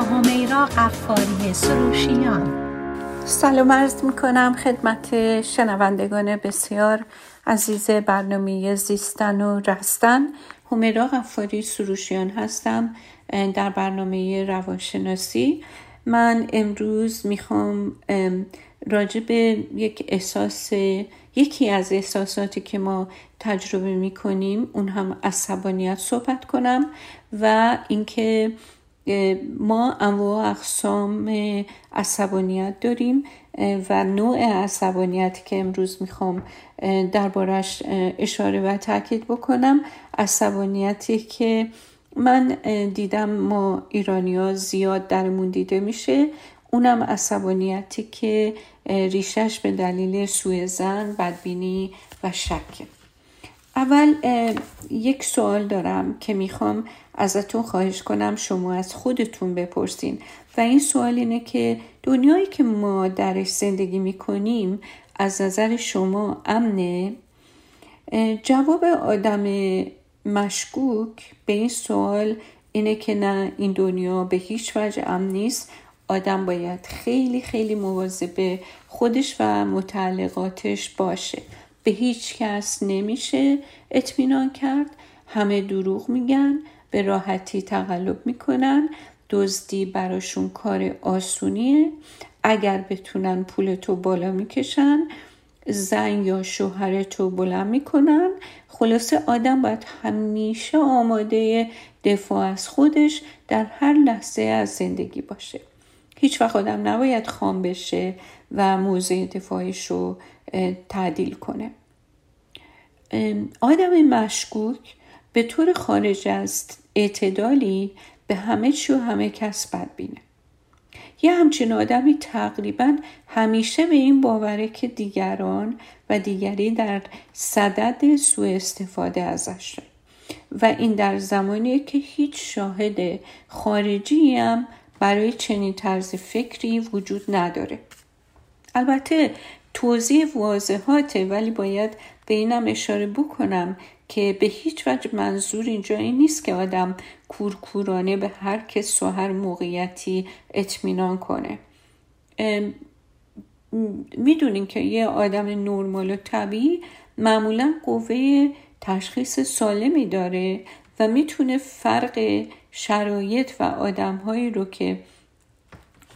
همیرا قفاری سروشیان. سلام عرض می کنم خدمت شنوندگان بسیار عزیز برنامه زیستن و رستن. همیرا قفاری سروشیان هستم در برنامه روانشناسی. من امروز می‌خوام راجع به یک احساس یکی از احساساتی که ما تجربه می‌کنیم اون هم عصبانیت صحبت کنم و اینکه ما انواع اقسام عصبانیت داریم و نوع عصبانیت که امروز می‌خوام دربارش اشاره و تاکید بکنم. عصبانیتی که من دیدم ما ایرانی زیاد درمون دیده میشه. اونم عصبانیتی که ریشش به دلیل سوء زن، بدبینی و شکه اول یک سوال دارم که می‌خوام ازتون خواهش کنم شما از خودتون بپرسین. و این سوال اینه که دنیایی که ما درش زندگی می‌کنیم از نظر شما امنه؟ جواب آدم مشکوک به این سوال اینه که نه این دنیا به هیچ وجه امن نیست. آدم باید خیلی خیلی مواظب خودش و متعلقاتش باشه. به هیچ کس نمیشه اطمینان کرد. همه دروغ میگن. به راحتی تقلب می‌کنن. دزدی براشون کار آسونیه. اگر بتونن پولتو بالا می‌کشن زن یا شوهرتو بلند می‌کنن. خلاصه آدم باید همیشه آماده دفاع از خودش در هر لحظه از زندگی باشه. هیچ وقت آدم نباید خام بشه و موضع دفاعش رو تعدیل کنه. آدم مشکوک به طور خارج از اعتدالی به همه چی و همه کس بدبینه یه همچین آدمی تقریبا همیشه به این باوره که دیگران و دیگری در صدد سوء استفاده ازش و این در زمانیه که هیچ شاهد خارجی هم برای چنین طرز فکری وجود نداره. البته توضیح واضحاته ولی باید به اینم اشاره بکنم که به هیچ وجه منظور اینجا این نیست که آدم کورکورانه به هر کس و هر موقعیتی اطمینان کنه. می‌دونین که یه آدم نرمال و طبیعی معمولا قوه تشخیص سالمی داره و می‌تونه فرق شرایط و آدمهایی رو که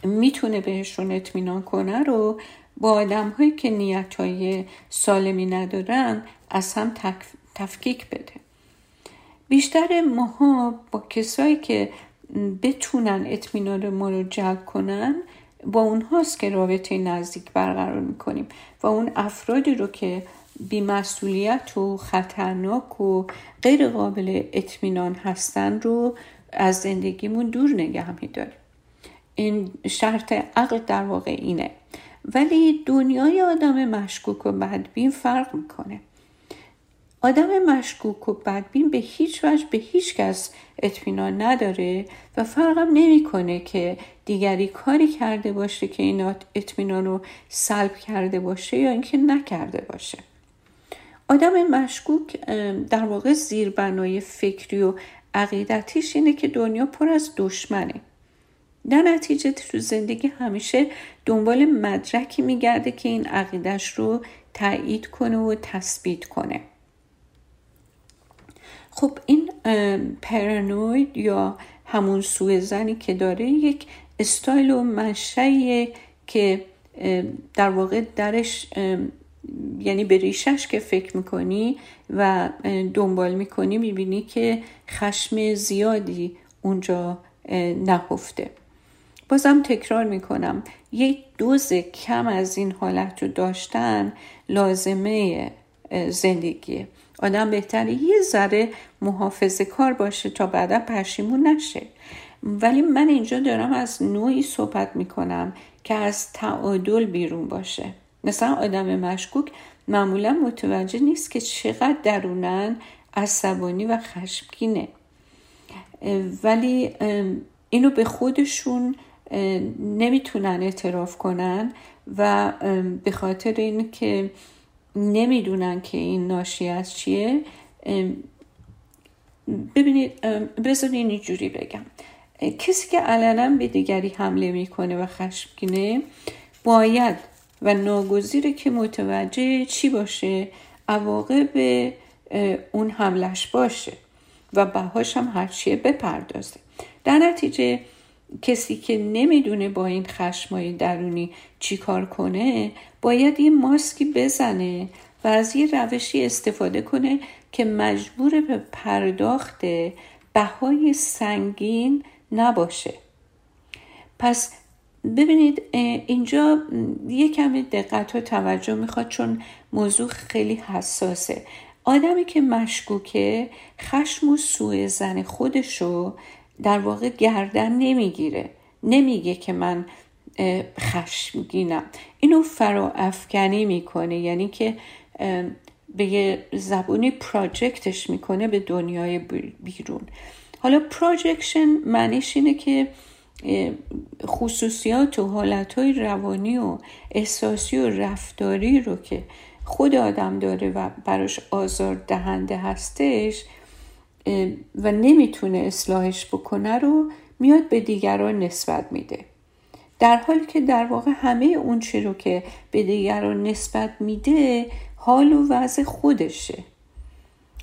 می‌تونه بهشون اطمینان کنه رو با آدم هایی که نیت های سالمی ندارن از هم تفکیک بده. بیشتر ماها با کسایی که بتونن اطمینان ما رو جلب کنن با اونهاست که رابطه نزدیک برقرار می‌کنیم و اون افرادی رو که بیمسئولیت و خطرناک و غیر قابل اطمینان هستن رو از زندگیمون دور نگه میداریم. این شرط عقل در واقع اینه. ولی دنیای آدم مشکوک و بدبین فرق می‌کنه. آدم مشکوک و بدبین به هیچ وجه به هیچ کس اطمینان نداره و فرقم نمی‌کنه که دیگری کاری کرده باشه که این اطمینان رو سلب کرده باشه یا اینکه نکرده باشه. آدم مشکوک در واقع زیربنای فکری و عقیدتیش اینه که دنیا پر از دشمنه. در نتیجه تو زندگی همیشه دنبال مدرکی میگرده که این عقیدش رو تایید کنه و تثبیت کنه. خب این پرانوید یا همون سوء زنی که داره یک استایل و منشأیه که در واقع درش یعنی به ریشش که فکر می‌کنی و دنبال می‌کنی می‌بینی که خشم زیادی اونجا نهفته. بازم تکرار می‌کنم یک دوز کم از این حالت رو داشتن لازمه زندگیه آدم بهتره. یه ذره محافظه کار باشه تا بعدا پشیمون نشه. ولی من اینجا دارم از نوعی صحبت می‌کنم که از تعادل بیرون باشه. مثلا آدم مشکوک معمولا متوجه نیست که چقدر درونن عصبانی و خشمگینه. ولی اینو به خودشون نمی‌تونن اعتراف کنن و به خاطر این که نمی‌دونن که این ناشی از چیه. ببینید بذارین اینجوری بگم. کسی که علنا به دیگری حمله می‌کنه و خشمگینه باید و ناگزیره که متوجه چی باشه عواقب اون حملش باشه و بهاش هم هرچیه بپردازه. در نتیجه کسی که نمی‌دونه با این خشمای درونی چی کار کنه باید یه ماسکی بزنه و از یه روشی استفاده کنه که مجبور به پرداخت بهای سنگین نباشه. پس ببینید اینجا یه کمی دقت و توجه می‌خواد چون موضوع خیلی حساسه. آدمی که مشکوکه خشم و سوء زن خودشو در واقع گردن نمی‌گیره. نمیگه که من خشمگینم. اینو فرا افکنی می‌کنه. یعنی که به یه زبونی پراجکتش می‌کنه به دنیای بیرون. حالا پراجکشن معنیش اینه که خصوصیات و حالتهای روانی و احساسی و رفتاری رو که خود آدم داره و براش آزار دهنده هستش و نمی‌تونه اصلاحش بکنه رو میاد به دیگران نسبت میده. در حالی که در واقع همه اون چی رو که به دیگران نسبت میده حال و وضع خودشه.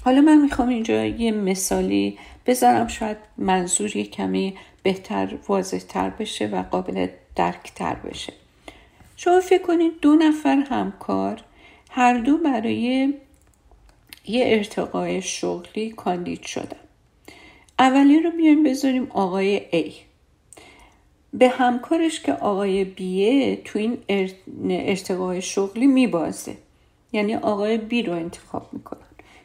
حالا من می‌خوام اینجا یه مثالی بذارم شاید منظور یه کمی بهتر واضح تر بشه و قابل درک تر بشه. شما فکر کنید دو نفر همکار هر دو برای یه ارتقای شغلی کاندید شدن اولی رو بیایم بذاریم آقای A. به همکارش که آقای بیه تو این ارتقای شغلی میبازه. یعنی آقای بی رو انتخاب می‌کنن.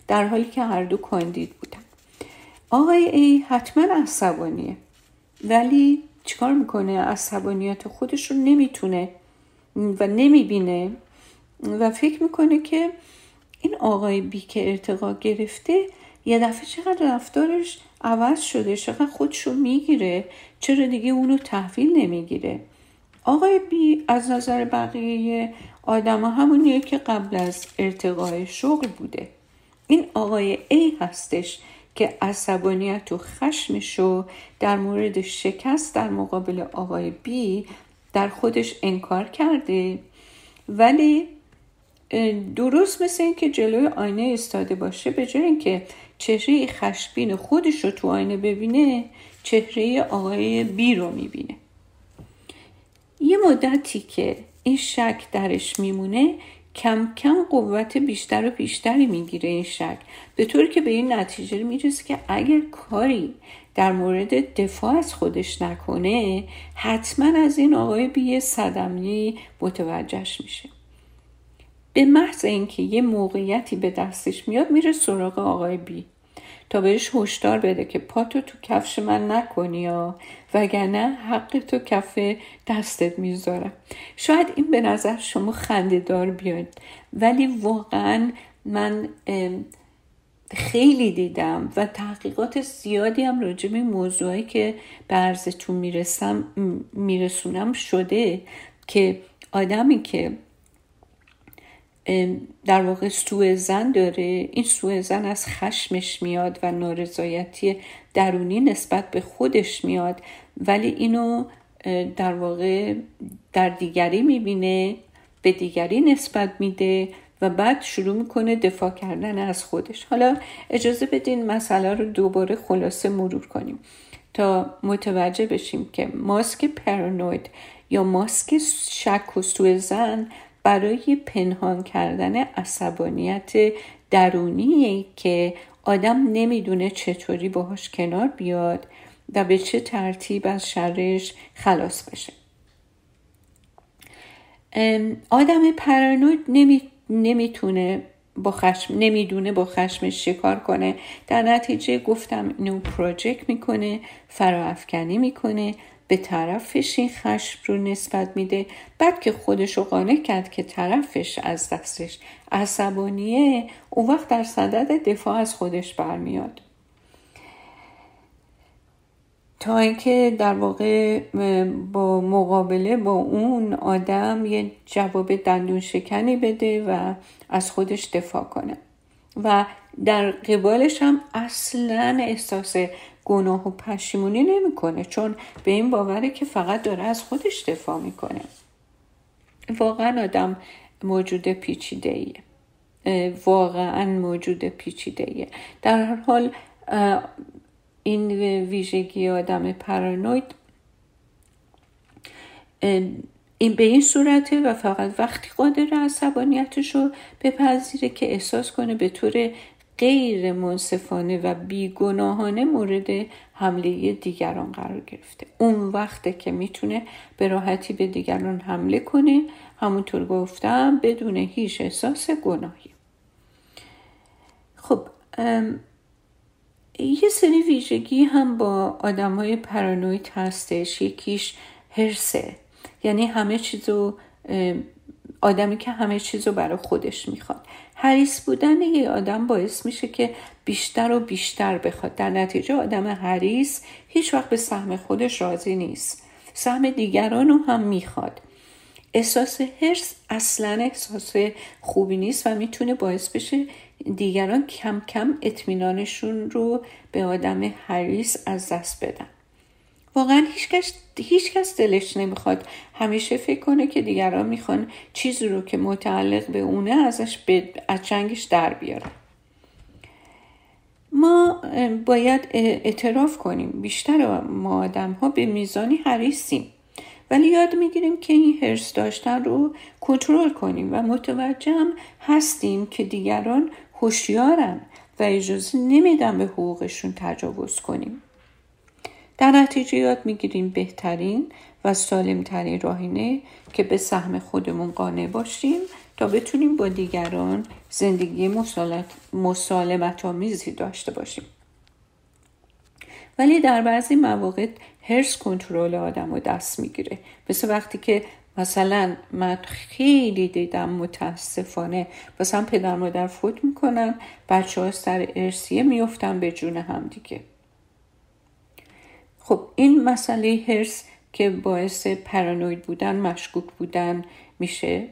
در حالی که هر دو کاندید بودن. آقای ای حتما عصبانیه. ولی چیکار می‌کنه؟ عصبانیت خودش رو نمی‌تونه و نمی‌بینه و فکر می‌کنه که این آقای بی که ارتقا گرفته یه دفعه چقدر رفتارش عوض شده چقدر خودشو می‌گیره چرا دیگه اونو تحویل نمی‌گیره؟ آقای بی از نظر بقیه آدم ها همونیه که قبل از ارتقای شغل بوده. این آقای ای هستش که عصبانیت و خشمشو در مورد شکست در مقابل آقای بی در خودش انکار کرده. ولی درست مثل اینکه جلوی آینه استاده باشه به جای اینکه چهره خشبین خودش رو تو آینه ببینه چهره آقای بی رو می‌بینه. یه مدتی که این شک درش میمونه کم کم قوت بیشتر و بیشتری می‌گیره این شک. به طور که به این نتیجه می‌رسه که اگر کاری در مورد دفاع از خودش نکنه حتما از این آقای بی صدمی متوجهش میشه. به محض اینکه یه موقعیتی به دستش میاد میره سراغ آقای بی. تا بهش هشدار بده که پاتو تو کفش من نکنی یا؟ وگرنه حق تو کف دستت می‌ذارم شاید این به نظر شما خنده دار بیاد ولی واقعا من خیلی دیدم و تحقیقات زیادی هم راجع به موضوعی که به عرضتون می‌رسم میرسونم شده که آدمی که در واقع سوء زن داره. این سوء زن از خشمش میاد و نارضایتی درونی نسبت به خودش میاد. ولی اینو در واقع در دیگری می‌بینه به دیگری نسبت میده و بعد شروع می‌کنه دفاع کردن از خودش. حالا اجازه بدین مسئله رو دوباره خلاصه مرور کنیم تا متوجه بشیم که ماسک پرانوید یا ماسک شک و سوء زن برای پنهان کردن عصبانیت درونی که آدم نمی‌دونه چطوری باهاش کنار بیاد و به چه ترتیب از شرش خلاص بشه. آدم پرانوید نمی، نمی‌تونه با خشم نمی‌دونه با خشمش شکار کنه. در نتیجه گفتم اینو پروژکت می‌کنه فراافکنی می‌کنه. به طرفش این خشم رو نسبت میده. بعد که خودش رو قانع کرد که طرفش از دستش عصبانیه اون وقت در صدد دفاع از خودش برمیاد. تا اینکه در واقع با مقابله با اون آدم یه جواب دندون شکنی بده و از دفاع دفاع کنه. و در قبالش هم اصلا احساس گناه و پشیمونی نمی‌کنه چون به این باوره که فقط داره از خودش دفاع می‌کنه. واقعا آدم موجود پیچیده ایه واقعا موجود پیچیده ایه در هر حال این ویژگی آدم پرانوید این به این صورته و فقط وقتی قادر عصبانیتش رو بپذیره که احساس کنه به طور غیر منصفانه و بیگناهانه مورد حمله دیگران قرار گرفته. اون وقته که می‌تونه به راحتی به دیگران حمله کنه همونطور گفتم بدون هیچ احساس گناهی. خب یه سری ویژگی هم با آدم های پرانوید هستش. یکیش هرسه یعنی همه چیزو آدمی که همه چیز رو برای خودش می‌خواد. حریص بودن یه آدم باعث میشه که بیشتر و بیشتر بخواد. در نتیجه آدم حریص هیچ وقت به سهم خودش راضی نیست. سهم دیگران رو هم می‌خواد. احساس حرس اصلا احساس خوبی نیست و می‌تونه باعث بشه دیگران کم کم اطمینانشون رو به آدم حریص از دست بدن. واقعا هیچکس هیچ کس دلش نمی‌خواد. همیشه فکر کنه که دیگران می‌خوان چیزی رو که متعلق به اونه ازش به از چنگش در بیارن. ما باید اعتراف کنیم. بیشتر ما آدم ها به میزانی حریصیم. ولی یاد می‌گیریم که این حرس داشتن رو کنترل کنیم و متوجه هم هستیم که دیگران هوشیارن و اجازه نمیدن به حقوقشون تجاوز کنیم. در نتیجه یاد می‌گیریم بهترین و سالمترین راهینه که به سهم خودمون قانع باشیم تا بتونیم با دیگران زندگی مسالمت آمیزی داشته باشیم. ولی در بعضی مواقع هرس کنترل آدم رو دست می‌گیره. مثل وقتی که مثلا من خیلی دیدم متاسفانه مثلا پدر مادر فوت می‌کنن بچه ها سر ارسیه میفتن به جون هم دیگه. خب این مسئله هرس که باعث پرانوید بودن مشکوک بودن میشه.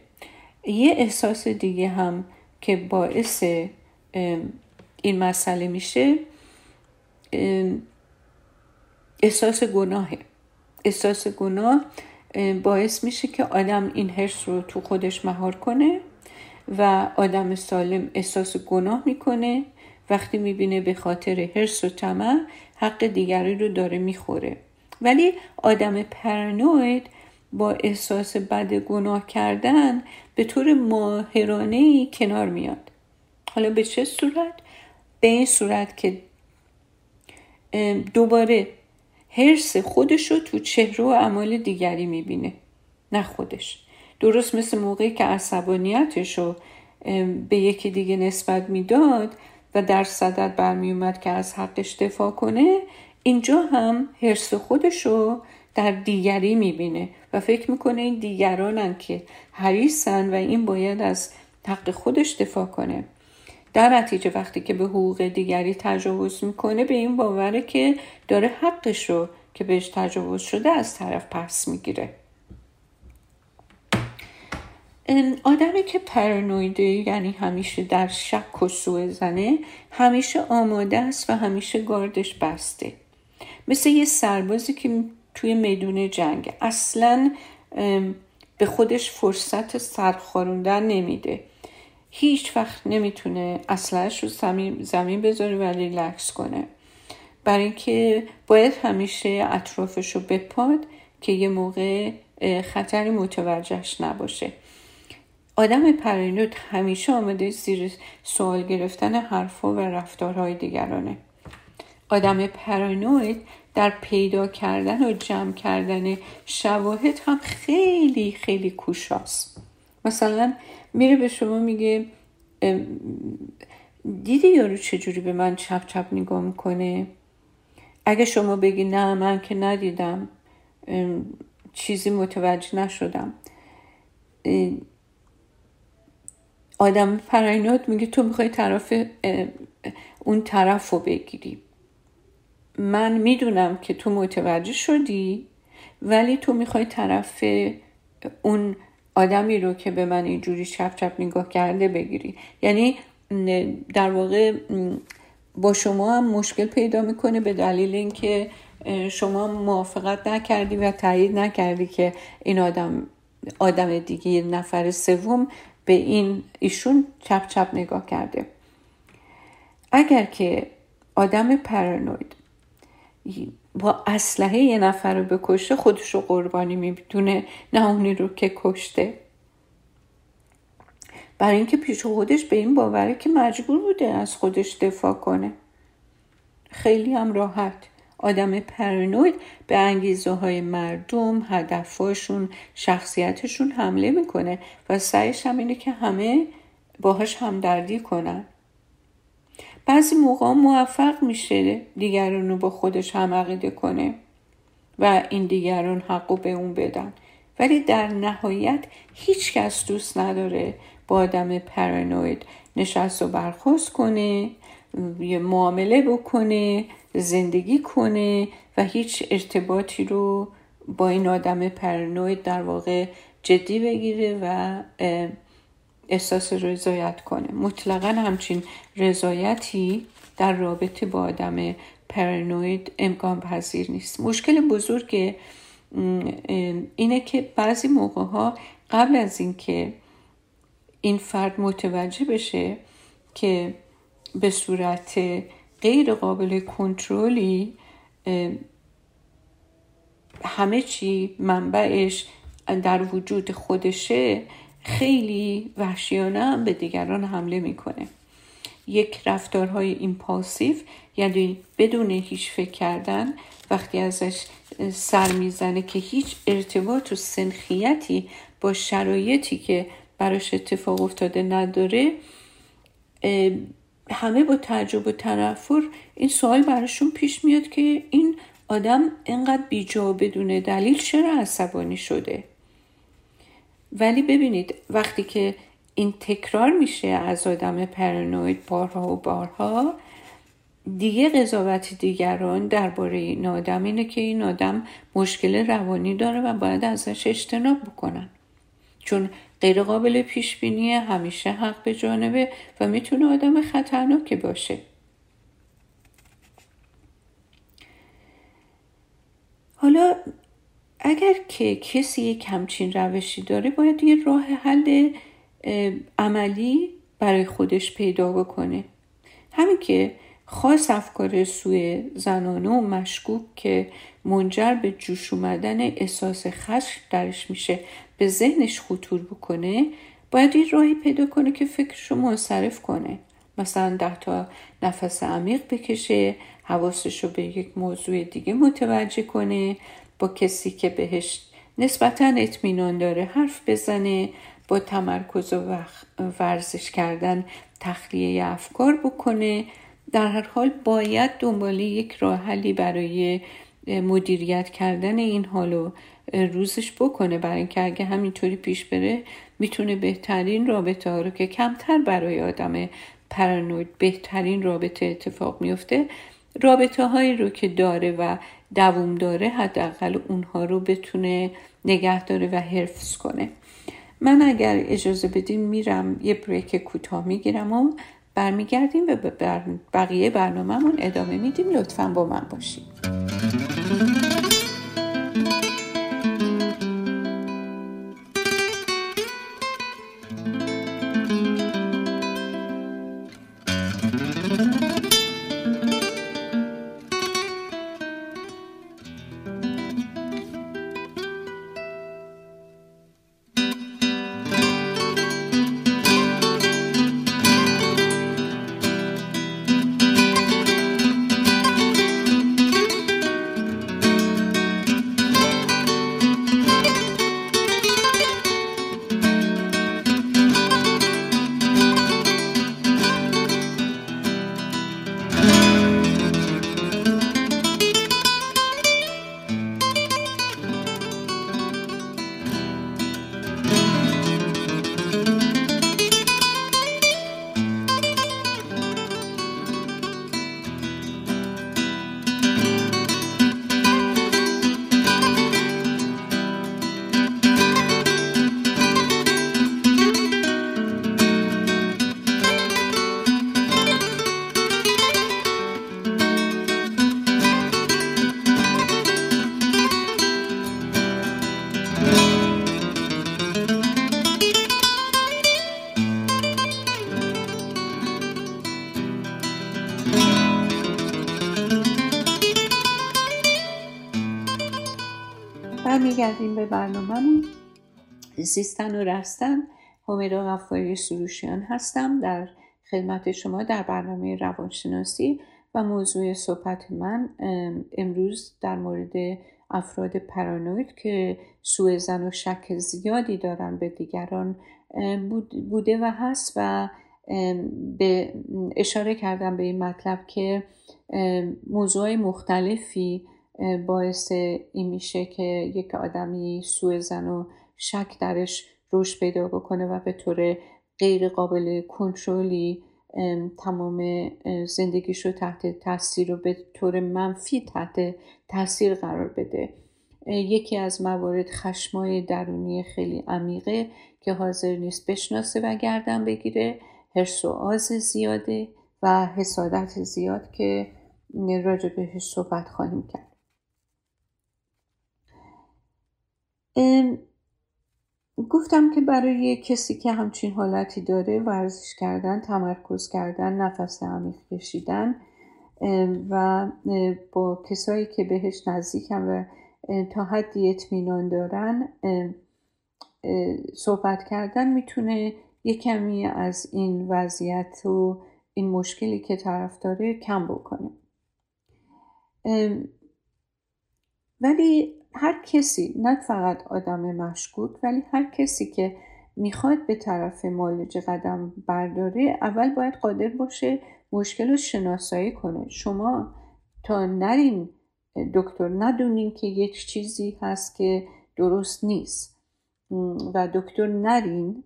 یه احساس دیگه هم که باعث این مسئله میشه احساس گناهه. احساس گناه باعث میشه که آدم این هرس رو تو خودش مهار کنه و آدم سالم احساس گناه می‌کنه. وقتی می‌بینه به خاطر هرس و طمع حق دیگری رو داره می‌خوره. ولی آدم پرانوید با احساس بد گناه کردن به طور ماهرانه کنار میاد. حالا به چه صورت؟ به این صورت که دوباره حرس خودش رو تو چهره و اعمال دیگری می‌بینه نه خودش. درست مثل موقعی که عصبانیتش رو به یکی دیگه نسبت می‌داد و در صدد برمی اومد که از حقش دفاع کنه اینجا هم حرس خودش رو در دیگری می‌بینه و فکر می‌کنه این دیگرانن که حریصن و این باید از حق خودش دفاع کنه. در نتیجه وقتی که به حقوق دیگری تجاوز می‌کنه به این باوره که داره حقش رو که بهش تجاوز شده از طرف پس می‌گیره. آدمی که پرانویده یعنی همیشه در شک و سوء زنه همیشه آماده است و همیشه گاردش بسته. مثل یه سربازی که توی میدون جنگ. اصلا به خودش فرصت سرخاروندن نمیده. هیچ وقت نمی‌تونه اصلش رو زمین بذاره و ریلکس کنه. برای اینکه باید همیشه اطرافش رو بپاد که یه موقع خطری متوجهش نباشه. آدم پرینود همیشه آمده زیر سوال گرفتن حرفها و رفتارهای دیگرانه. آدم پرانوید در پیدا کردن و جمع کردن شواهد هم خیلی خیلی کوشاست. مثلا میره به شما میگه دیدی یارو چجوری به من چپ چپ نگاه می‌کنه؟ اگه شما بگی نه من که ندیدم. چیزی متوجه نشدم. آدم پراینات میگه تو می‌خوای طرف اون طرف رو بگیری. من می‌دونم که تو متوجه شدی ولی تو می‌خوای طرف اون آدمی رو که به من اینجوری چپ چپ نگاه کرده بگیری. یعنی در واقع با شما هم مشکل پیدا می‌کنه به دلیل اینکه شما موافقت نکردی و تایید نکردی که این آدم آدم دیگه نفر سوم به این ایشون چپ چپ نگاه کرده. اگر که آدم پرانوید با اسلحه یه نفر رو بکشه خودش رو قربانی می‌دونه نه اونی رو که کشته. برای اینکه پیش خودش به این باوره که مجبور بوده از خودش دفاع کنه. خیلی هم راحت. آدم پرانوید به انگیزه های مردم هدفاشون شخصیتشون حمله می‌کنه و سعیش هم اینه که همه باهاش همدردی کنن. بعضی موقع موفق میشه دیگران رو با خودش هم عقیده کنه و این دیگران حقو به اون بدن. ولی در نهایت هیچ کس دوست نداره با آدم پرانوید نشست و برخواست کنه یه معامله بکنه زندگی کنه و هیچ ارتباطی رو با این آدم پرانوید در واقع جدی بگیره و احساس رضایت کنه. مطلقا همچین رضایتی در رابطه با آدم پرانوید امکان پذیر نیست. مشکل بزرگ اینه که بعضی موقع ها قبل از اینکه این فرد متوجه بشه که به صورت غیر قابل کنترلی همه چی منبعش در وجود خودشه خیلی وحشیانه هم به دیگران حمله می‌کنه. یک رفتارهای ایمپالسیو یعنی بدون هیچ فکر کردن وقتی ازش سر می‌زنه که هیچ ارتباط و سنخیتی با شرایطی که براش اتفاق افتاده نداره همه با تعجب و تنفر این سوال براشون پیش میاد که این آدم اینقدر بیجا بدون دلیل چرا عصبانی شده؟ ولی ببینید وقتی که این تکرار میشه از آدم پرانوید بارها و بارها دیگه قضاوت دیگران درباره این آدم اینه که این آدم مشکل روانی داره و باید ازش اجتناب بکنن. چون غیر قابل پیش بینی همیشه حق به جانبه و می‌تونه آدم خطرناکی باشه. حالا اگر که کسی یک همچین روشی داره باید یه راه حل عملی برای خودش پیدا بکنه. همین که خاص افکار سوی زنانه و مشکوک که منجر به جوش اومدن احساس خشم درش میشه. به ذهنش خطور بکنه باید یه راهی پیدا کنه که فکرش رو منصرف کنه. مثلا ده تا نفس عمیق بکشه حواسش رو به یک موضوع دیگه متوجه کنه با کسی که بهش نسبتا اطمینان داره حرف بزنه با تمرکز و ورزش کردن تخلیه افکار بکنه. در هر حال باید دنبال یک راه حلی برای مدیریت کردن این حالو روزش بکنه. برای اینکه اگه همینطوری پیش بره می‌تونه بهترین رابطه ها رو که کمتر برای آدم پرانوید بهترین رابطه اتفاق میفته رابطه هایی رو که داره و دووم داره حداقل اونها رو بتونه نگه داره و حفظ کنه. من اگر اجازه بدین میرم یه بریک کوتاه می‌گیرم و برمیگردیم و بقیه برنامهمون ادامه میدیم. لطفا با من باشید برمیگردیم به برنامهمون. زیستن و رستن همیرا غفاری سروشیان هستم در خدمت شما در برنامه روانشناسی و موضوع صحبت من امروز در مورد افراد پرانوید که سوء زن و شک زیادی دارن به دیگران بوده و هست و به اشاره کردم به این مطلب که موضوع مختلفی باعث این میشه که یک آدمی سوء زن و شک درش رشد پیدا بکنه و به طور غیر قابل کنترلی تمام زندگیش رو تحت تاثیر رو به طور منفی تحت تاثیر قرار بده. یکی از موارد خشمای درونی خیلی عمیقه که حاضر نیست بشناسه و گردن بگیره حرس و زیاده و حسادت زیاد که راجع بهش صحبت خواهیم کرد. گفتم که برای کسی که همچین حالتی داره ورزش کردن تمرکز کردن نفس عمیق کشیدن و با کسایی که بهش نزدیکن و تا حدی اطمینان دارن صحبت کردن می‌تونه یه کمی از این وضعیت و این مشکلی که طرف داره کم بکنه. ولی هر کسی نه فقط آدم مشکوک ولی هر کسی که می‌خواد به طرف مالج قدم برداره اول باید قادر باشه مشکل رو شناسایی کنه. شما تا نرین دکتر ندونین که یک چیزی هست که درست نیست و دکتر نرین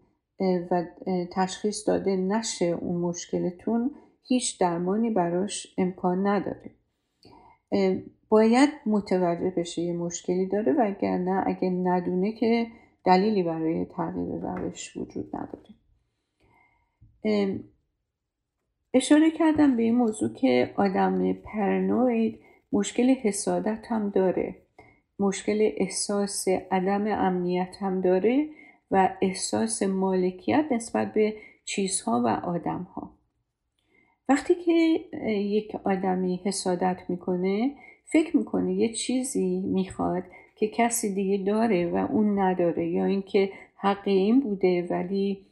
و تشخیص داده نشه اون مشکلتون هیچ درمانی براش امکان نداره. باید متوجه بشه یه مشکلی داره و نه اگه ندونه که دلیلی برای تغییر روش وجود نداره. اشاره کردم به این موضوع که آدم پرنوید مشکل حسادت هم داره. مشکل احساس عدم امنیت هم داره و احساس مالکیت نسبت به چیزها و آدمها. وقتی که یک آدمی حسادت می‌کنه فکر می‌کنه یه چیزی می‌خواد که کسی دیگه داره و اون نداره یا اینکه حق این بوده ولی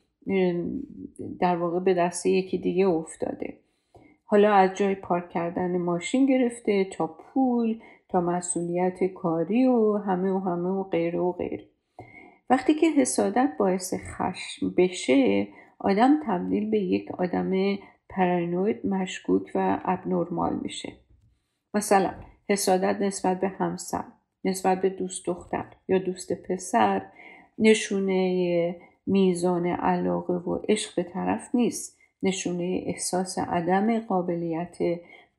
در واقع به دست یکی دیگه افتاده؟ حالا از جای پارک کردن ماشین گرفته تا پول تا مسئولیت کاری و همه و همه و غیره و غیره وقتی که حسادت باعث خشم بشه آدم تبدیل به یک آدم پرانوید مشکوک و ابنرمال میشه. مثلا حسادت نسبت به همسر نسبت به دوست دختر یا دوست پسر نشونه میزان علاقه و عشق به طرف نیست. نشونه احساس عدم قابلیت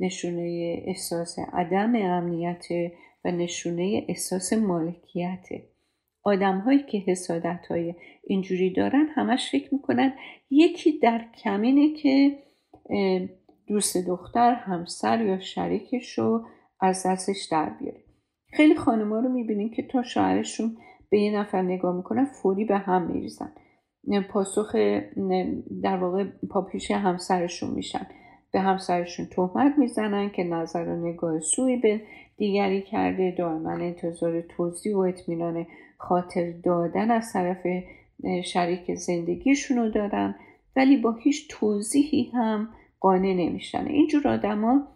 نشونه احساس عدم امنیت و نشونه احساس مالکیت. آدم هایی که حسادت های اینجوری دارن همش فکر می‌کنن یکی در کمینه که دوست دختر همسر یا شریکش رو از دستش در بیاره خیلی خانما رو می‌بینین که تا شوهرشون به یه نفر نگاه می‌کنن فوری به هم میریزن. پاسخ در واقع پاپیش همسرشون میشن. به همسرشون تهمت می‌زنن که نظر و نگاه سوی به دیگری کرده. دائما انتظار توضیح و اطمینان خاطر دادن از طرف شریک زندگیشون رو دارن. ولی با هیچ توضیحی هم قانع نمیشن. اینجور آدما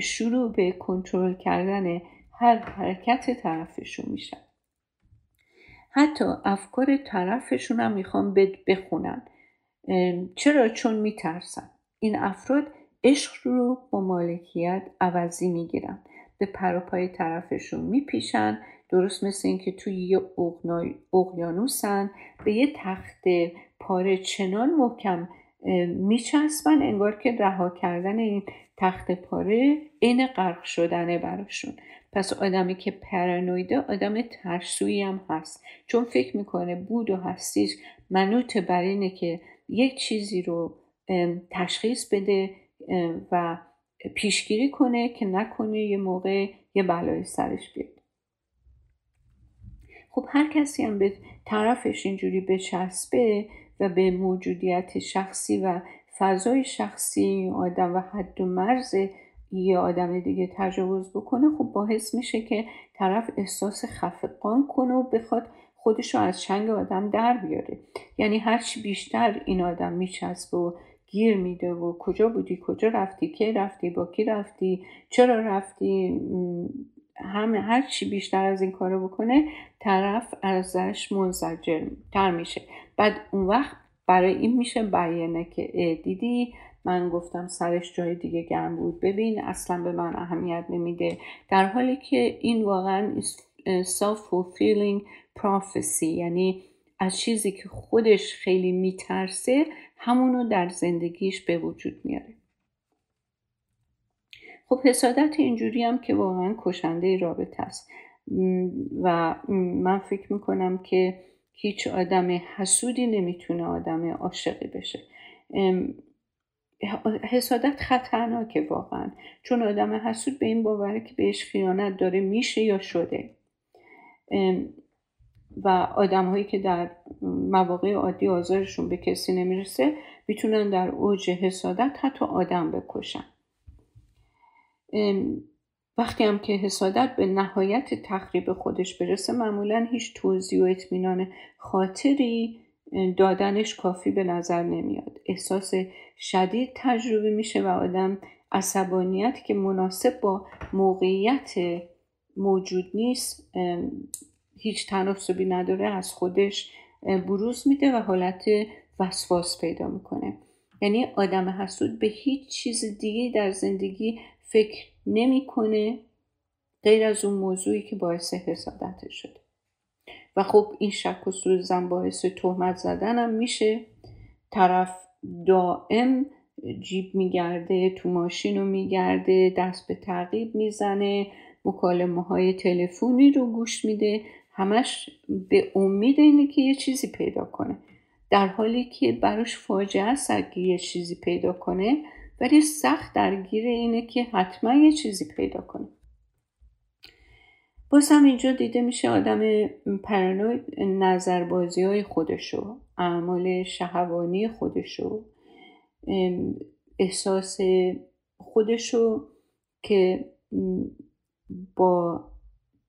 شروع به کنترل کردن هر حرکت طرفشون میشن حتی افکار طرفشون هم می‌خوان بخونن. چرا؟ چون میترسن. این افراد عشق رو با مالکیت عوضی می‌گیرن. به پروپای طرفشون میپیشن. درست مثل اینکه توی یه اقیانوسن. به یه تخت پاره چنان محکم میچسبن انگار که رها کردن این تخت پاره عین غرق شدنه براشون. پس آدمی که پرانویده آدم ترسویی هم هست. چون فکر می‌کنه بود و هستیش منوط بر اینه که یک چیزی رو تشخیص بده و پیشگیری کنه که نکنه یه موقع یه بلای سرش بیاد. خب هر کسی هم به طرفش اینجوری بچسبه و به موجودیت شخصی و فضای شخصی آدم و حد و مرز یه آدم دیگه تجاوز بکنه خب باعث میشه که طرف احساس خفقان کنه و بخواد خودش رو از چنگ آدم در بیاره. یعنی هرچی بیشتر این آدم میچسبه و گیر میده و کجا بودی کجا رفتی کی رفتی با کی رفتی چرا رفتی همه هر چی بیشتر از این کارو بکنه طرف ازش منزجر تر میشه. بعد اون وقت برای این میشه بیانه که دیدی؟ من گفتم سرش جای دیگه گرم بود. ببین اصلا به من اهمیت نمیده. در حالی که این واقعا self-fulfilling prophecy یعنی از چیزی که خودش خیلی میترسه همونو در زندگیش به وجود میاره. خب حسادت اینجوری هم که واقعا کشنده رابطه است. و من فکر می‌کنم که هیچ آدم حسودی نمی‌تونه آدم عاشقی بشه. حسادت خطرناکه واقعا. چون آدم حسود به این باوره که بهش خیانت داره میشه یا شده. و آدم هایی که در مواقع عادی آزارشون به کسی نمی‌رسه می‌تونن در اوج حسادت حتی آدم بکشن. وقتی هم که حسادت به نهایت تخریب خودش برسه معمولا هیچ توضیح و اطمینان خاطری دادنش کافی به نظر نمیاد. احساس شدید تجربه میشه و آدم عصبانیت که مناسب با موقعیت موجود نیست هیچ تناسبی نداره از خودش بروز میده و حالت وسواس پیدا می‌کنه. یعنی آدم حسود به هیچ چیز دیگه در زندگی فکر نمی‌کنه غیر از اون موضوعی که باعث حسادتش شده. و خب این شک و سوزن باعث تهمت زدن هم میشه. طرف دائم جیب میگرده تو ماشین رو میگرده دست به تعقیب می‌زنه مکالمه های تلفنی رو گوش میده. همش به امید اینه که یه چیزی پیدا کنه. در حالی که براش فاجعه است اگه یه چیزی پیدا کنه ولی سخت درگیر اینه که حتما یه چیزی پیدا کنه. باز هم اینجا دیده میشه آدم پرانوید نظربازی های خودشو اعمال شهوانی خودشو احساس خودشو که با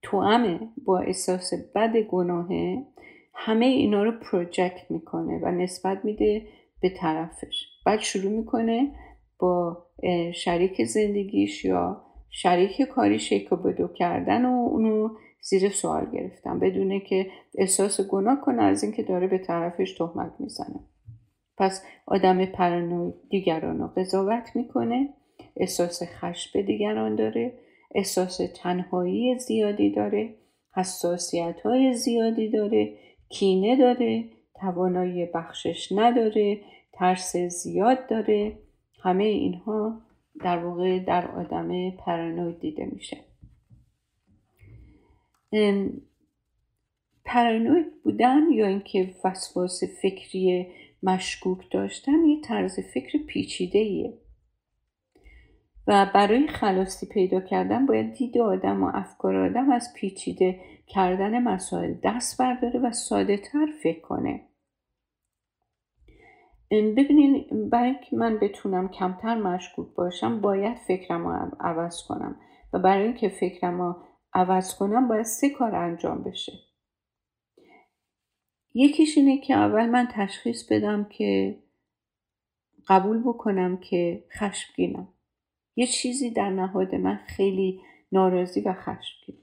توامه با احساس بد گناهه همه اینا رو پروژکت می‌کنه و نسبت میده به طرفش. بعد شروع می‌کنه شریک زندگیش یا شریک کاری شیک بدو کردن و اونو زیر سوال گرفتن. بدونه که احساس گناه کنه از اینکه داره به طرفش تهمت می‌زنه. پس آدم پرانوید دیگران رو قضاوت می‌کنه احساس خشم به دیگران داره احساس تنهایی زیادی داره حساسیت های زیادی داره کینه داره توانایی بخشش نداره ترس زیاد داره. همه اینها در واقع در آدم پرانوید دیده میشه. پرانوید بودن یا اینکه وسواس فکری مشکوک داشتن یه طرز فکر پیچیده ایه و برای خلاصی پیدا کردن باید دید آدم و افکار آدم از پیچیده کردن مسائل دست برداره و ساده تر فکر کنه. ببینین برای اینکه من بتونم کمتر مشکوک باشم باید فکرم رو عوض کنم. و برای اینکه فکرم رو عوض کنم باید سه کار انجام بشه. یکیش اینه که اول من تشخیص بدم که قبول بکنم که خشمگینم. یه چیزی در نهاد من خیلی ناراضی و خشمگین.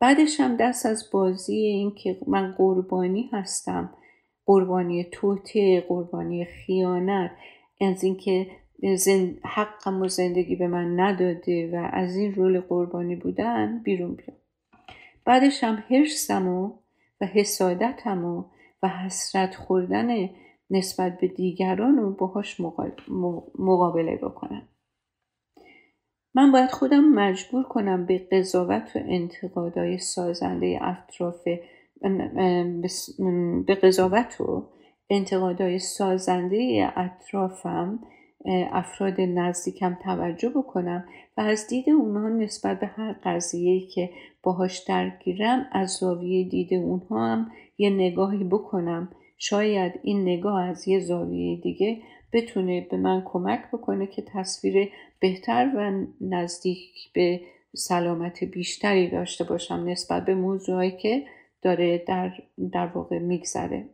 بعدش هم دست از بازی این که من قربانی هستم قربانی توته قربانی خیانت از اینکه. حقم و زندگی به من نداده و از این رول قربانی بودن بیرون بیام بعدش هم حرسم و, و حسادتم و, و حسرت خوردن نسبت به دیگران رو باهاش مقابله بکنم من باید خودم مجبور کنم به قضاوت و انتقادهای سازنده اطراف به قضاوت و انتقادهای سازنده اطرافم افراد نزدیکم توجه بکنم و از دید اونها نسبت به هر قضیه که باهاش درگیرم از زاویه دید اونها هم یه نگاهی بکنم. شاید این نگاه از یه زاویه دیگه بتونه به من کمک بکنه که تصویر بهتر و نزدیک به سلامت بیشتری داشته باشم نسبت به موضوعی که داره در, در واقع میگذره.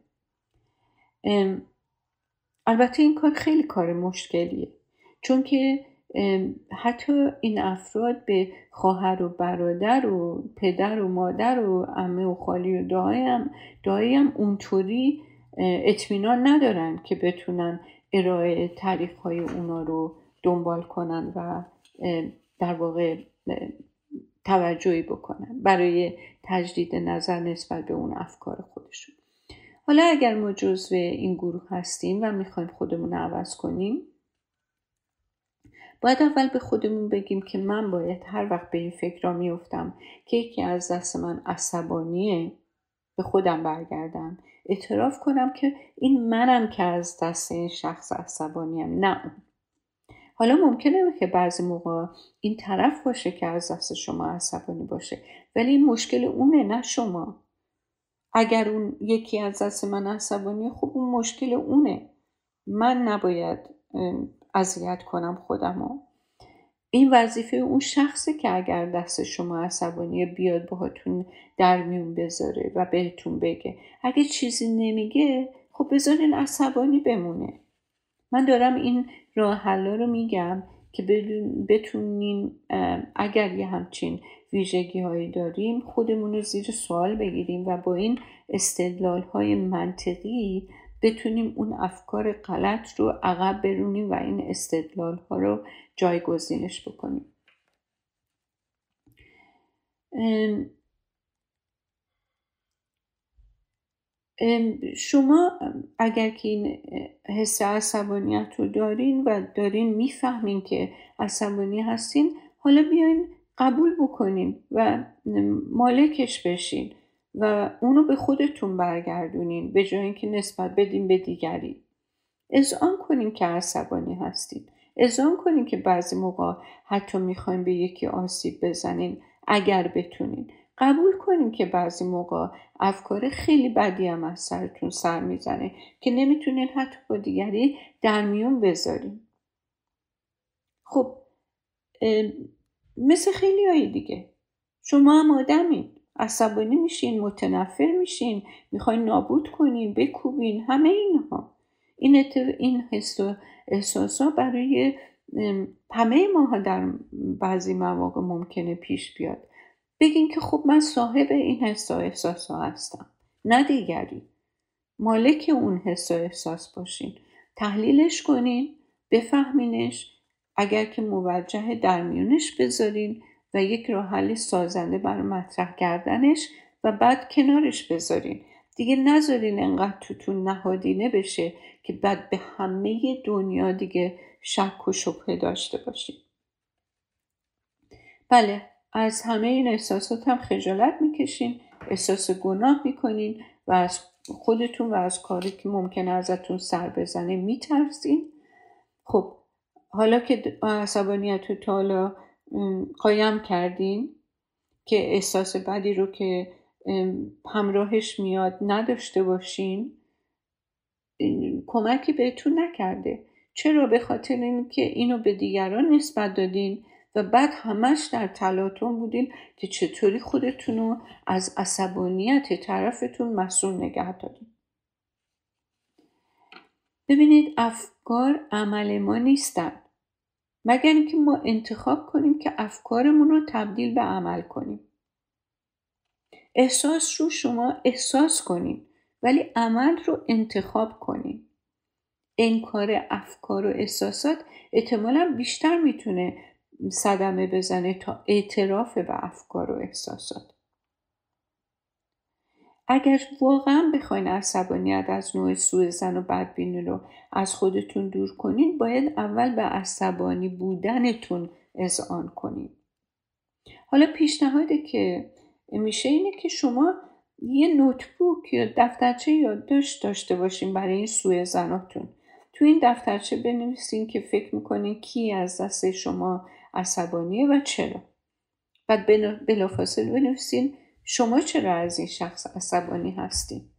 البته این کار خیلی کار مشکلیه. چون که حتی این افراد به خواهر و برادر و پدر و مادر و عمه و خالی و دایم دایم اونطوری اطمینان ندارن که بتونن ارائه تعریف های اونا رو دنبال کنن و در واقع توجهی بکنن برای تجدید نظر نسبت به اون افکار خودشون. حالا اگر ما جزو این گروه هستیم و می‌خوایم خودمون عوض کنیم باید اول به خودمون بگیم که من باید هر وقت به این فکر را میفتم که یکی از دست من عصبانیه به خودم برگردم اعتراف کنم که این منم که از دست این شخص عصبانیم نه اون. حالا ممکنه که بعضی موقع این طرف باشه که از دست شما عصبانی باشه ولی این مشکل اونه نه شما. اگر اون یکی از دست من عصبانی خب اون مشکل اونه. من نباید اذیت کنم خودمو. این وظیفه اون شخصه که اگر دست شما عصبانی بیاد باهاتون در میون بذاره و بهتون بگه. اگه چیزی نمیگه خب بذارین عصبانی بمونه. من دارم این راه حلا رو میگم که بتونین اگر یه همچین ویژگی هایی داریم خودمون رو زیر سوال بگیریم و با این استدلال های منطقی بتونیم اون افکار غلط رو عقب برونیم و این استدلال ها رو جایگزینش بکنیم. شما اگر که این حس عصبانیت رو دارین و دارین می‌فهمین که عصبانی هستین حالا بیاین قبول بکنین و مالکش بشین و اونو به خودتون برگردونین به جای اینکه نسبت بدین به دیگری. اذعان کنین که عصبانی هستین. اذعان کنین که بعضی موقع حتی می‌خواین به یکی آسیب بزنین اگر بتونین. قبول کنین که بعضی موقع افکار خیلی بدی هم از سرتون سر می‌زنه که نمی‌تونین حتی با دیگری در میون بذارین. خب مثل خیلی های دیگه. شما هم آدمین. عصبانی میشین متنفر میشین می‌خواین نابود کنین بکوبین همه اینها. این, این حس و احساسا برای همه ماها در بعضی مواقع ممکنه پیش بیاد. بگین که خب من صاحب این حس و احساس ها هستم نه دیگری. مالک اون حس و احساس باشین. تحلیلش کنین بفهمینش. اگر که موجه در میونش بذارین و یک راه حل سازنده برای مطرح کردنش و بعد کنارش بذارین. دیگه نذارین انقدر توتون نهادینه بشه که بعد به همه دنیا دیگه شک و شبهه داشته باشین. بله. از همه این احساسات هم خجالت می‌کشین احساس گناه می‌کنین و از خودتون و از کاری که ممکنه ازتون سر بزنه میترسین. خب حالا که عصبانیت رو تا حالا قایم کردین که احساس بدی رو که همراهش میاد نداشته باشین کمکی بهتون نکرده. چرا؟ به خاطر اینکه اینو به دیگران نسبت دادین. و بعد همش در تلاطم بودین که چطوری خودتون رو از عصبانیت طرفتون مسئول نگه دارین. ببینید افکار عمل ما نیستن. مگر اینکه ما انتخاب کنیم که افکارمون رو تبدیل به عمل کنیم. احساس رو شما احساس کنیم ولی عمل رو انتخاب کنیم انکار افکار و احساسات احتمالا بیشتر می‌تونه صدمه بزنه تا اعتراف به افکار و احساسات. اگر واقعا بخواین عصبانیت از نوع سوء زن و بدبینی رو از خودتون دور کنین باید اول به عصبانی بودنتون اذعان کنین. حالا پیشنهاده که میشه اینه که شما یه نوتبوک یا دفترچه یادداشت داشته باشین برای این سوء زناتون. تو این دفترچه بنویسین که فکر می‌کنین کی از دست شما عصبانیه و چرا؟ بعد بلافاصله بنویسین شما چرا از این شخص عصبانی هستین؟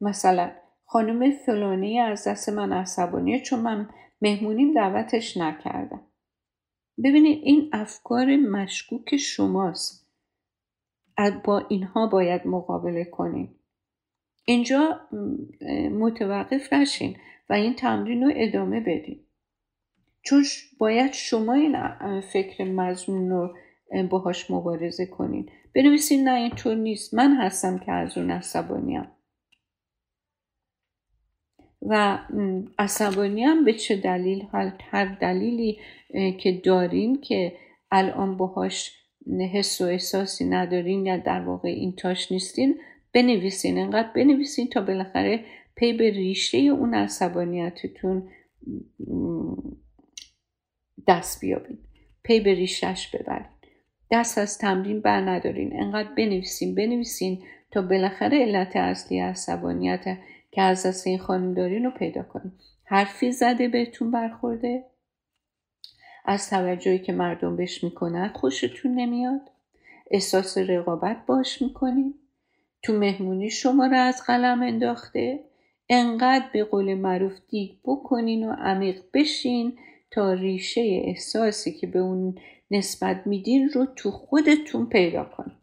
مثلا خانم فلانی از دست من عصبانیه چون من مهمونیم دعوتش نکردم. ببینید این افکار مشکوک شماست. با اینها باید مقابله کنیم اینجا متوقف نشین و این تمرین رو ادامه بدین. چون باید شما این فکر مزمون رو باهاش مبارزه کنین. بنویسین نه اینطور نیست. من هستم که از اون عصبانیم. و عصبانیم به چه دلیل؟ هر دلیلی که دارین که الان باهاش حس و احساسی ندارین یا در واقع این تاش نیستین بنویسین. انقدر بنویسین تا بالاخره پی به ریشه اون عصبانیتتون دست بیابین. پی به ریشش ببرین. دست از تمرین بر ندارین. انقدر بنویسین بنویسین تا بالاخره علت اصلی عصبانیت که از دست این خانم دارین رو پیدا کنین. حرفی زده بهتون برخورده؟ از توجهی که مردم بهش می‌کنن خوشتون نمیاد؟ احساس رقابت باش می‌کنین؟ تو مهمونی شما رو از قلم انداخته؟ انقدر به قول معروف دیگ بکنین و عمیق بشین تا ریشه احساسی که به اون نسبت میدین رو تو خودتون پیدا کنین.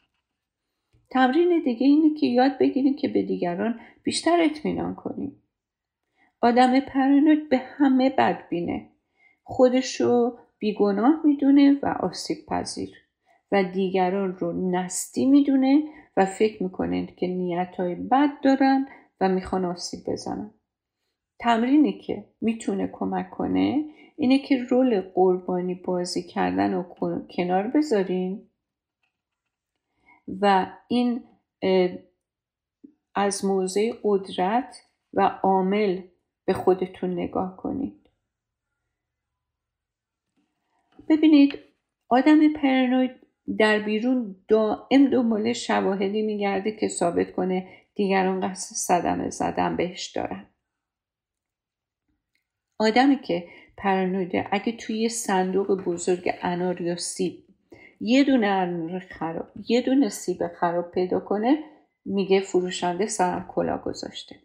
تمرین دیگه اینه که یاد بگیرین که به دیگران بیشتر اطمینان کنین. آدم پرانوید به همه بدبینه. خودش رو بیگناه می‌دونه و آسیب پذیر. و دیگران رو نستی می‌دونه و فکر می‌کنه که نیت های بد دارن و می‌خوان آسیب بزنن. تمرینی که می‌تونه کمک کنه اینه که رول قربانی بازی کردن رو کنار بذارین و این از موضع قدرت و عامل به خودتون نگاه کنید. ببینید آدم پرانوید در بیرون دائم دنبال شواهدی میگرده که ثابت کنه دیگران قصد صدمه زدن بهش دارن. آدمی که پرانویده اگه توی صندوق بزرگ انار یا سیب یه دونه انار خراب یه دونه سیب خراب پیدا کنه میگه فروشنده سرم کلا گذاشته.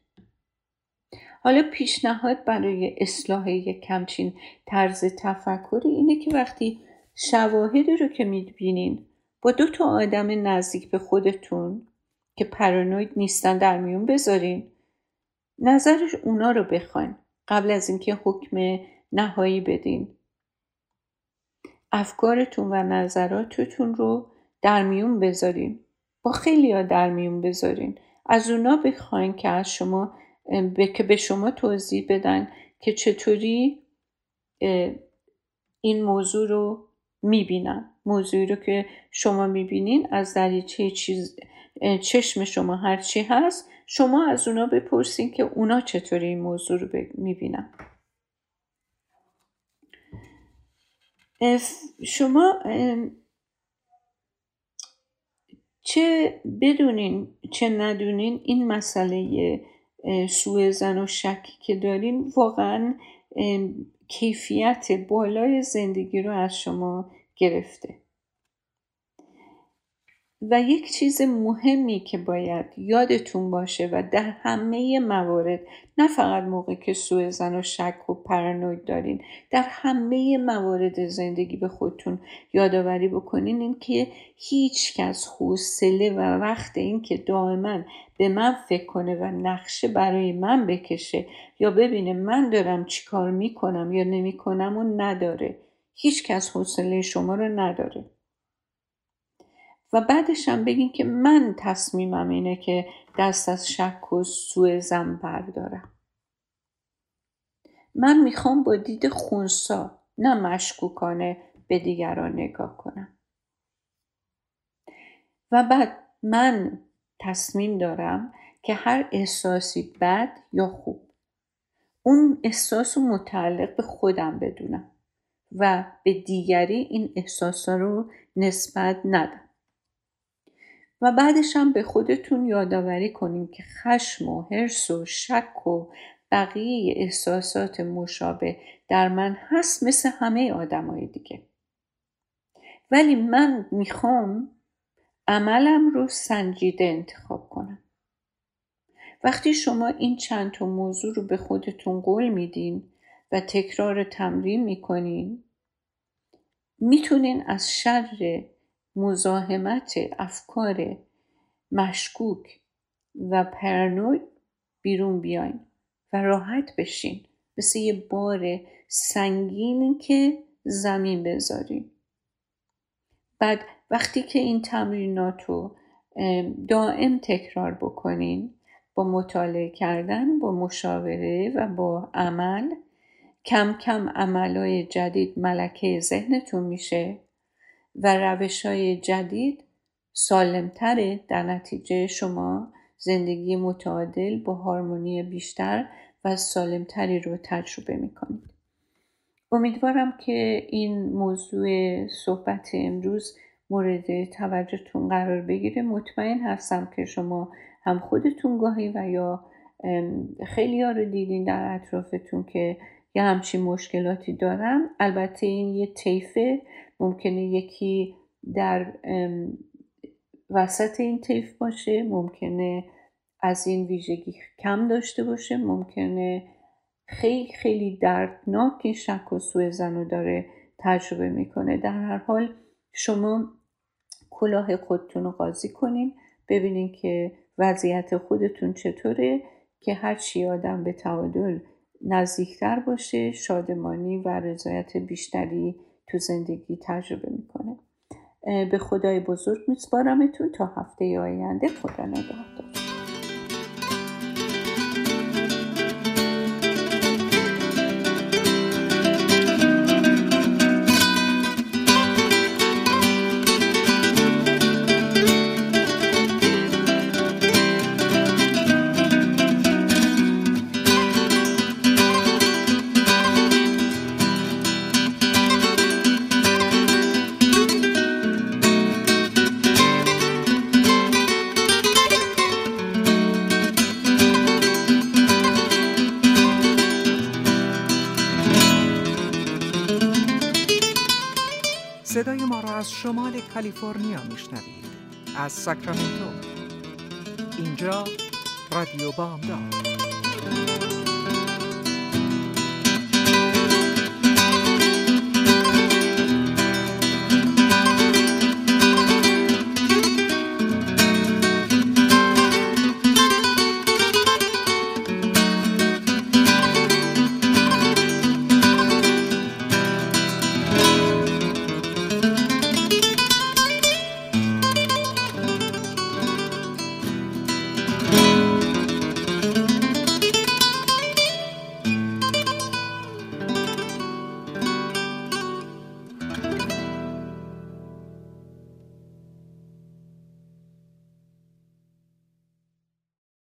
حالا پیشنهاد برای اصلاح یک کمچین طرز تفکری اینه که وقتی شواهدی رو که می‌بینین با دو تا آدم نزدیک به خودتون که پرانوید نیستن در میون بذارین نظرش اونا رو بخواین. قبل از اینکه حکم نهایی بدین. افکارتون و نظراتتون رو در میون بذارین. با خیلی ها در میون بذارین. از اونا بخواین که از شما که به شما توضیح بدن که چطوری این موضوع رو می‌بینن. موضوعی رو که شما می‌بینین از دریچه چیز چشم شما هرچی هست شما از اونا بپرسین که اونا چطوری این موضوع رو می‌بینن. شما چه بدونین چه ندونین این مسئله سوء زن و شکی که دارین واقعا کیفیت بالای زندگی رو از شما گرفته؟ و یک چیز مهمی که باید یادتون باشه و در همه موارد نه فقط موقع که سوء زن و شک و پرانوید دارین در همه موارد زندگی به خودتون یادآوری بکنین این که هیچ کس حوصله و وقت این که دائما به من فکر کنه و نقشه برای من بکشه یا ببینه من دارم چیکار می‌کنم یا نمی‌کنم و نداره. هیچ کس حوصله شما رو نداره. و بعدش هم بگین که من تصمیمم اینه که دست از شک و سوء زن بردارم. من می‌خوام با دید خونسا نه مشکوکانه به دیگران نگاه کنم. و بعد من تصمیم دارم که هر احساسی بد یا خوب اون احساس رو متعلق به خودم بدونم و به دیگری این احساس رو نسبت ندم. و بعدش هم به خودتون یادآوری کنیم که خشم و حرس و شک و بقیه احساسات مشابه در من هست مثل همه آدمای دیگه. ولی من می‌خوام عملم رو سنجیده انتخاب کنم. وقتی شما این چند تا موضوع رو به خودتون قول میدین و تکرار تمرین می‌کنین می‌تونین از شر مزاحمت افکار مشکوک و پرنوی بیرون بیاین و راحت بشین. مثل یه بار سنگین که زمین بذارین. بعد وقتی که این تمرینات رو دائم تکرار بکنین با مطالعه کردن با مشاوره و با عمل کم کم عملای جدید ملکه ذهنتون میشه. و روش های جدید سالمتره. در نتیجه شما زندگی متعادل با هارمونی بیشتر و سالمتری رو تجربه می‌کنید. امیدوارم که این موضوع صحبت امروز مورد توجهتون قرار بگیره. مطمئن هستم که شما هم خودتون گاهی و یا خیلی ها رو دیدین در اطرافتون که یه همچین مشکلاتی دارن البته این یه طیفه. ممکنه یکی در وسط این طیف باشه. ممکنه از این ویژگی کم داشته باشه. ممکنه خیلی خیلی دردناک شک و سوء زنو داره تجربه می‌کنه. در هر حال شما کلاه خودتون رو قاضی کنین. ببینین که وضعیت خودتون چطوره که هر چی آدم به تعادل نزدیکتر باشه شادمانی و رضایت بیشتری تو زندگی تجربه می‌کنه. به خدای بزرگ میسپارمتون تا هفته آینده خدا نگهدار. کالیفرنیا میشنوید. از ساکرامنتو. اینجا رادیو بامداد.